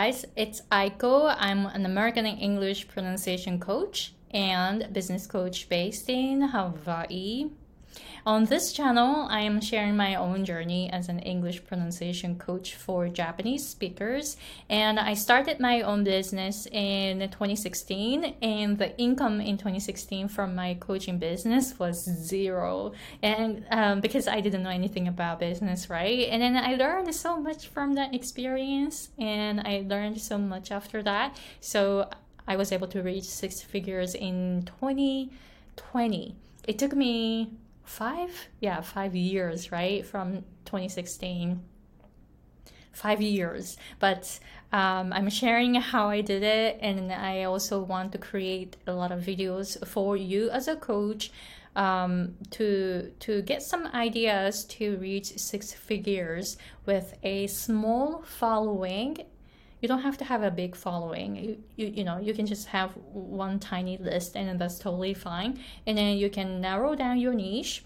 guys, it's Aiko. I'm an American English pronunciation coach and business coach based in Hawaii. On this channel, I am sharing my own journey as an English pronunciation coach for Japanese speakers. And I started my own business in 2016, and the income in 2016 from my coaching business was zero. And um, because I didn't know anything about business, right? And then I learned so much from that experience, and I learned so much after that. So I was able to reach six figures in 2020. It took me five? Yeah five years right from 2016 five years. But um, i'm sharing how i did it and i also want to create a lot of videos for you as a coach um, to to get some ideas to reach six figures with a small following you don't have to have a big following you, you you know you can just have one tiny list and that's totally fine and then you can narrow down your niche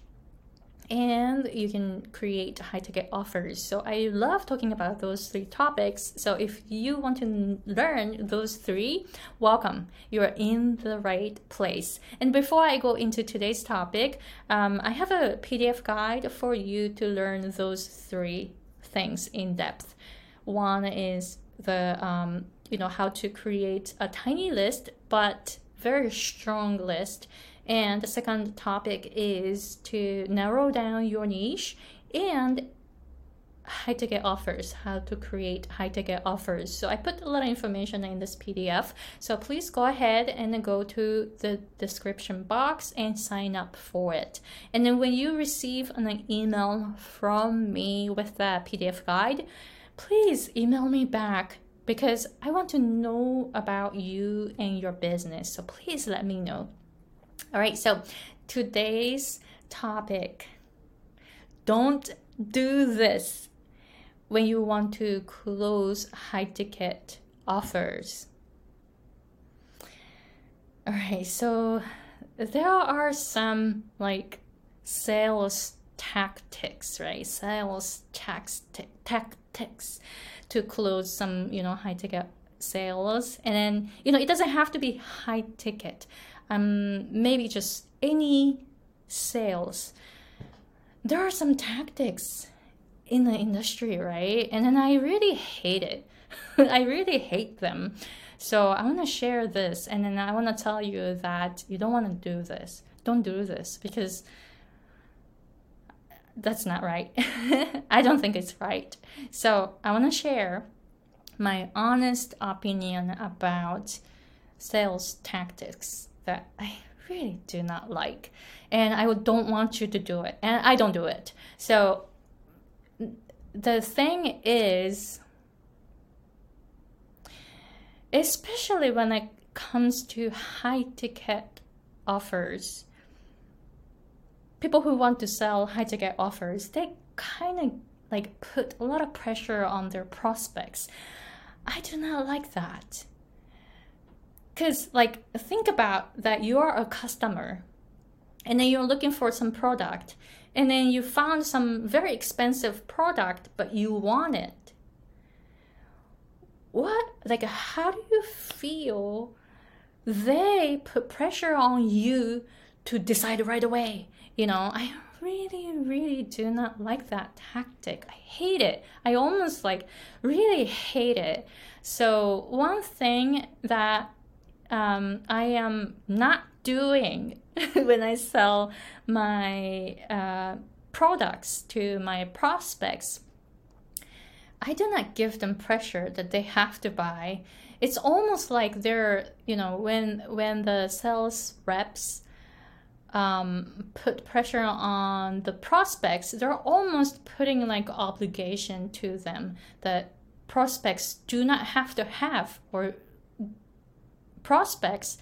and you can create high ticket offers. So I love talking about those three topics. So if you want to learn those three, welcome. You're in the right place. And before I go into today's topic, um, I have a PDF guide for you to learn those three things in depth. One is the um, you know how to create a tiny list but very strong list and the second topic is to narrow down your niche and high ticket offers, how to create high ticket offers. So I put a lot of information in this PDF. So please go ahead and go to the description box and sign up for it. And then when you receive an email from me with that PDF guide, please email me back because I want to know about you and your business. So please let me know. All right, so today's topic don't do this when you want to close high ticket offers. All right, so there are some like sales tactics, right? Sales tactics to close some, you know, high ticket sales. And then, you know, it doesn't have to be high ticket um, maybe just any sales. There are some tactics in the industry, right? And then I really hate it. I really hate them. So I want to share this and then I want to tell you that you don't want to do this. Don't do this because that's not right. I don't think it's right. So I want to share my honest opinion about sales tactics that I really do not like. And I don't want you to do it. And I don't do it. So the thing is, especially when it comes to high ticket offers, people who want to sell high ticket offers, they kind of like put a lot of pressure on their prospects. I do not like that. Because like think about that you are a customer and then you're looking for some product and then you found some very expensive product but you want it. What like how do you feel they put pressure on you to decide right away you know i really really do not like that tactic i hate it i almost like really hate it so one thing that um, I am not doing when I sell my uh, products to my prospects. I do not give them pressure that they have to buy. It's almost like they're, you know, when when the sales reps um, put pressure on the prospects, they're almost putting like obligation to them that prospects do not have to have or prospects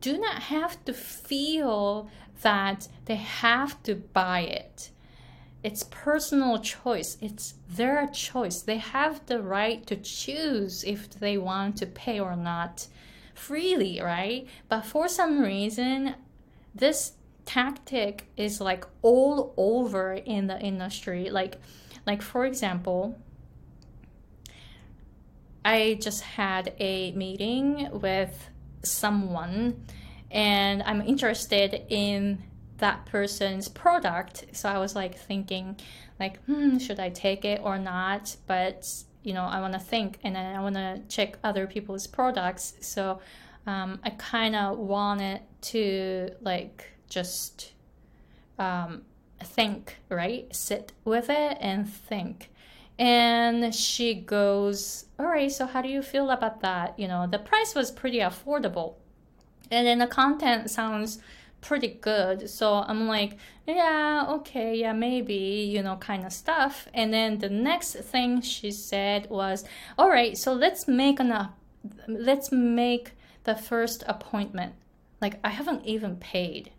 do not have to feel that they have to buy it. It's personal choice. It's their choice. They have the right to choose if they want to pay or not freely, right? But for some reason, this tactic is like all over in the industry. Like like for example, I just had a meeting with someone and I'm interested in that person's product. So I was like thinking, like, hmm, should I take it or not? But you know, I want to think and then I want to check other people's products. So um, I kind of wanted to like just um, think, right? Sit with it and think. And she goes, All right, so how do you feel about that? You know, the price was pretty affordable. And then the content sounds pretty good. So I'm like, yeah, okay, yeah, maybe, you know, kind of stuff. And then the next thing she said was, all right, so let's make an, uh, let's make the first appointment. Like I haven't even paid,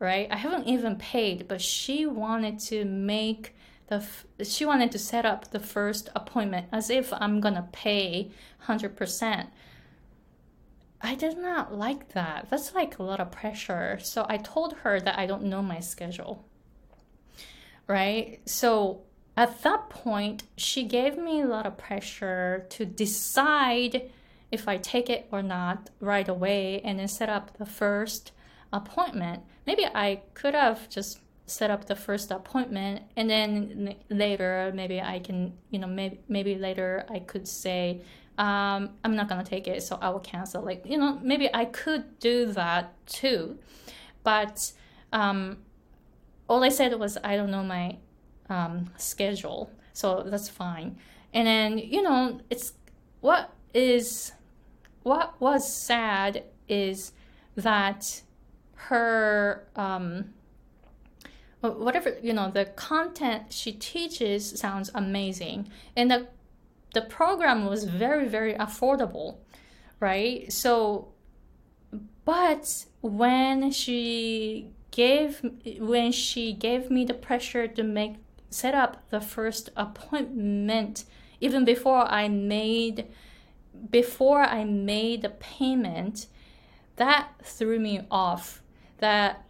right? I haven't even paid, but she wanted to make the, she wanted to set up the first appointment as if I'm gonna pay 100%. I did not like that. That's like a lot of pressure. So I told her that I don't know my schedule. Right? So at that point, she gave me a lot of pressure to decide if I take it or not right away and then set up the first appointment. Maybe I could have just set up the first appointment and then later maybe I can, you know, maybe maybe later I could say um, I'm not gonna take it, so I will cancel. Like, you know, maybe I could do that too, but um, all I said was I don't know my um, schedule, so that's fine. And then you know, it's what is what was sad is that her um, whatever you know the content she teaches sounds amazing. And the the program was very very affordable right? So but when she gave when she gave me the pressure to make set up the first appointment even before i made before i made the payment that threw me off that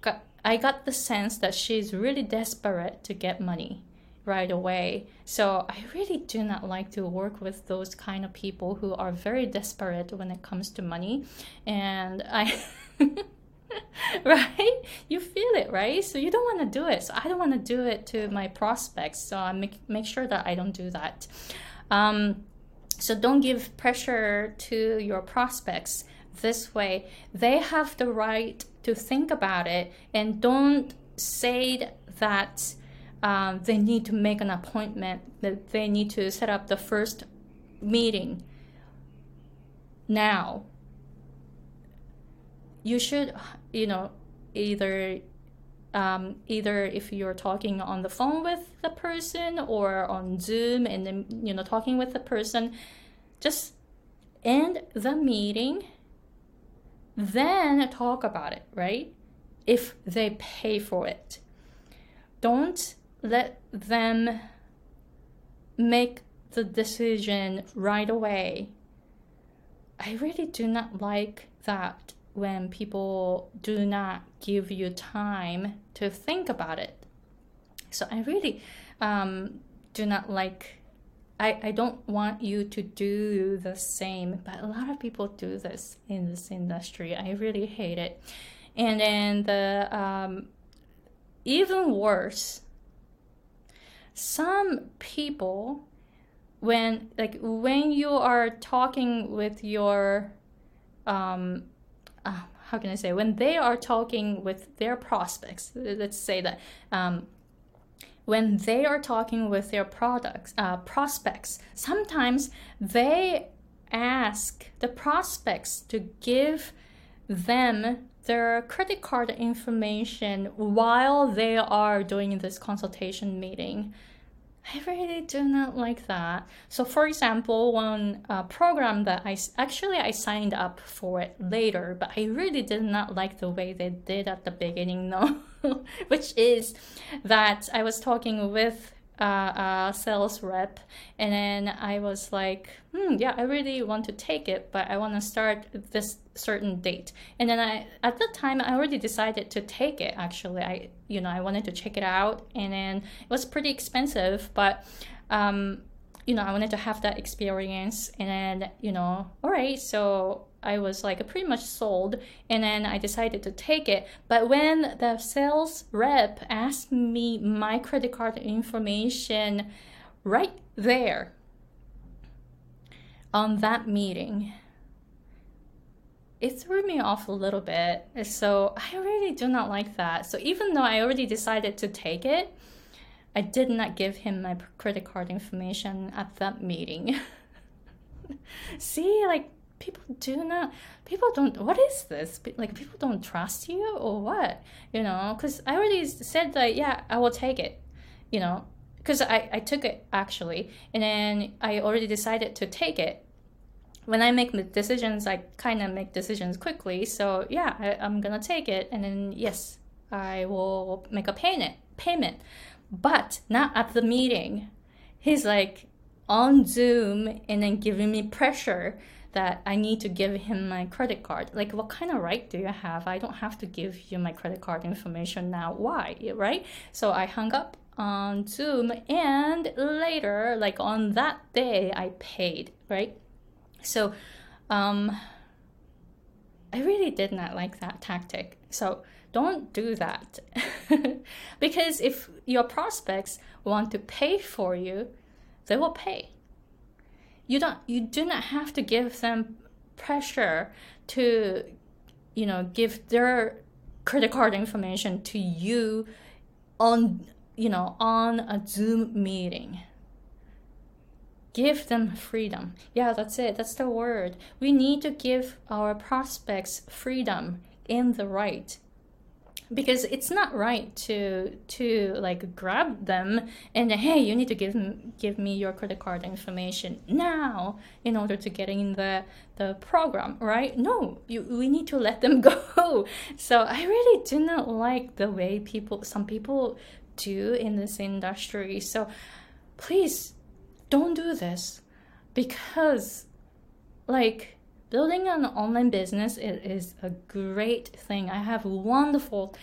got, i got the sense that she's really desperate to get money right away. So I really do not like to work with those kind of people who are very desperate when it comes to money. And I right? You feel it, right? So you don't want to do it. So I don't want to do it to my prospects. So I make make sure that I don't do that. Um, so don't give pressure to your prospects this way. They have the right to think about it and don't say that um, they need to make an appointment, that they need to set up the first meeting now. You should, you know, either um, either if you're talking on the phone with the person or on Zoom and then you know talking with the person, just end the meeting, then talk about it, right? If they pay for it. Don't let them make the decision right away. I really do not like that when people do not give you time to think about it. So I really um, do not like. I, I don't want you to do the same, but a lot of people do this in this industry. I really hate it. And then the um, even worse some people when like when you are talking with your um uh, how can i say when they are talking with their prospects let's say that um when they are talking with their products uh, prospects sometimes they ask the prospects to give them their credit card information while they are doing this consultation meeting. I really do not like that. So, for example, one uh, program that I actually I signed up for it later, but I really did not like the way they did at the beginning, no, which is that I was talking with uh, sales rep, and then I was like, hmm, yeah, I really want to take it, but I want to start this certain date. And then I, at that time, I already decided to take it. Actually, I, you know, I wanted to check it out, and then it was pretty expensive, but um, you know, I wanted to have that experience. And then, you know, all right, so I was like pretty much sold. And then I decided to take it. But when the sales rep asked me my credit card information right there on that meeting, it threw me off a little bit. So I really do not like that. So even though I already decided to take it, I did not give him my credit card information at that meeting. See, like people do not, people don't, what is this? Like people don't trust you or what? You know, because I already said that, yeah, I will take it, you know, because I, I took it actually, and then I already decided to take it. When I make decisions, I kind of make decisions quickly. So yeah, I, I'm gonna take it, and then yes, I will make a payment. Payment but not at the meeting. He's like on Zoom and then giving me pressure that I need to give him my credit card. Like, what kind of right do you have? I don't have to give you my credit card information now. Why? Right? So I hung up on Zoom and later, like on that day, I paid, right? So, um, I really did not like that tactic. So, don't do that. because if your prospects want to pay for you, they will pay. You don't you do not have to give them pressure to you know give their credit card information to you on you know on a Zoom meeting. Give them freedom. Yeah, that's it. That's the word. We need to give our prospects freedom and the right because it's not right to to like grab them and hey you need to give give me your credit card information now in order to get in the the program right? No you we need to let them go. So i really do not like the way people some people do in this industry. So please don't do this because like building an online business it is a great thing. I have wonderful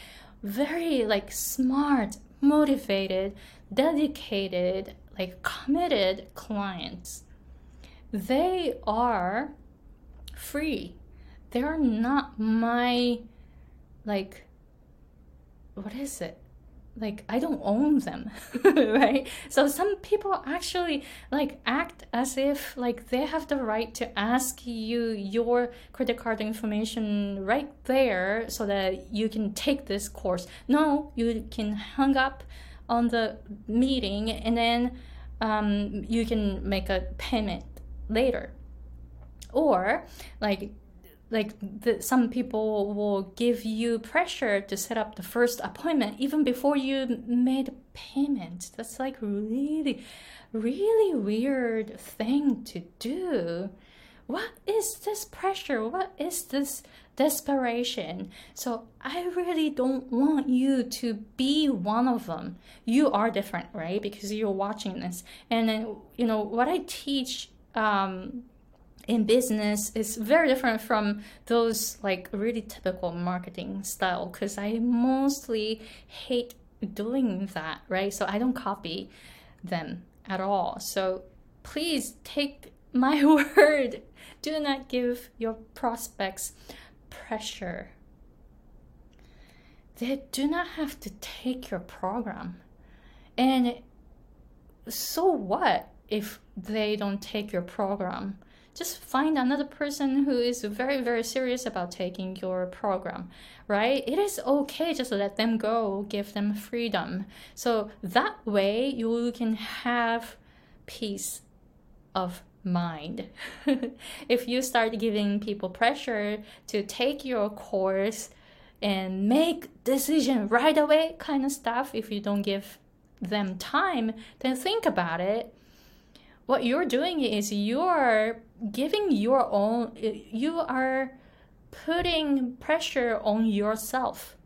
very like smart motivated dedicated like committed clients. They are free. They're not my like what is it like I don't own them, right? So some people actually like act as if like they have the right to ask you your credit card information right there so that you can take this course. No, you can hang up on the meeting and then um, you can make a payment later. Or like like the, some people will give you pressure to set up the first appointment even before you made payment. That's like really really weird thing to do. What is this pressure? What is this desperation? So i really don't want you to be one of them. You are different right? Because you're watching this. And then you know what i teach um, in business is very different from those like really typical marketing style because I mostly hate doing that, right? So I don't copy them at all. So please take my word. Do not give your prospects pressure. They do not have to take your program. And so what if they don't take your program? Just find another person who is very very serious about taking your program right? It is okay just let them go give them freedom. So that way you can have peace of mind. If you start giving people pressure to take your course and make decision right away kind of stuff if you don't give them time then think about it what you're doing is you're giving your own you are putting pressure on yourself.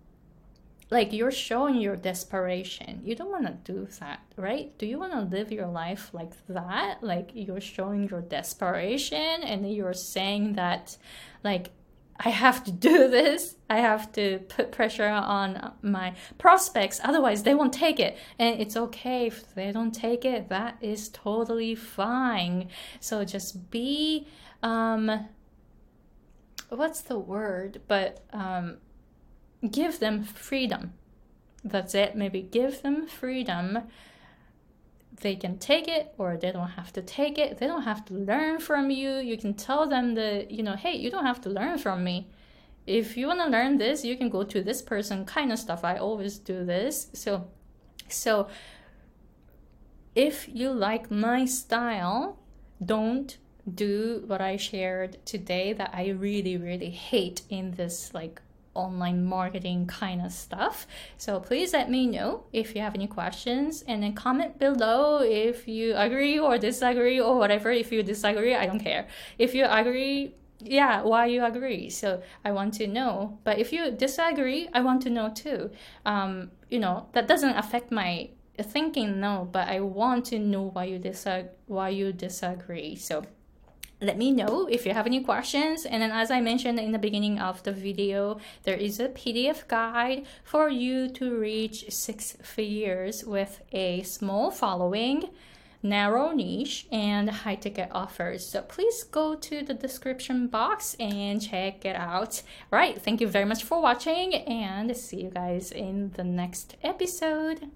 Like you're showing your desperation. You don't want to do that right? Do you want to live your life like that? Like you're showing your desperation and you're saying that like I have to do this. I have to put pressure on my prospects. Otherwise, they won't take it. And it's okay if they don't take it. That is totally fine. So just be, um, what's the word? But um, give them freedom. That's it. Maybe give them freedom they can take it or they don't have to take it. They don't have to learn from you. You can tell them that, you know, hey, you don't have to learn from me. If you want to learn this, you can go to this person kind of stuff. I always do this. So so if you like my style, don't do what I shared today that I really really hate in this like online marketing kind of stuff. So please let me know if you have any questions and then comment below if you agree or disagree or whatever. If you disagree, I don't care. If you agree, yeah, why you agree. So I want to know. But if you disagree, I want to know too. Um, you know, that doesn't affect my thinking no, but I want to know why you disag- why you disagree. So let me know if you have any questions. And then as i mentioned in the beginning of the video there is a pdf guide for you to reach six figures with a small following narrow niche and high ticket offers. So please go to the description box and check it out. Right thank you very much for watching and see you guys in the next episode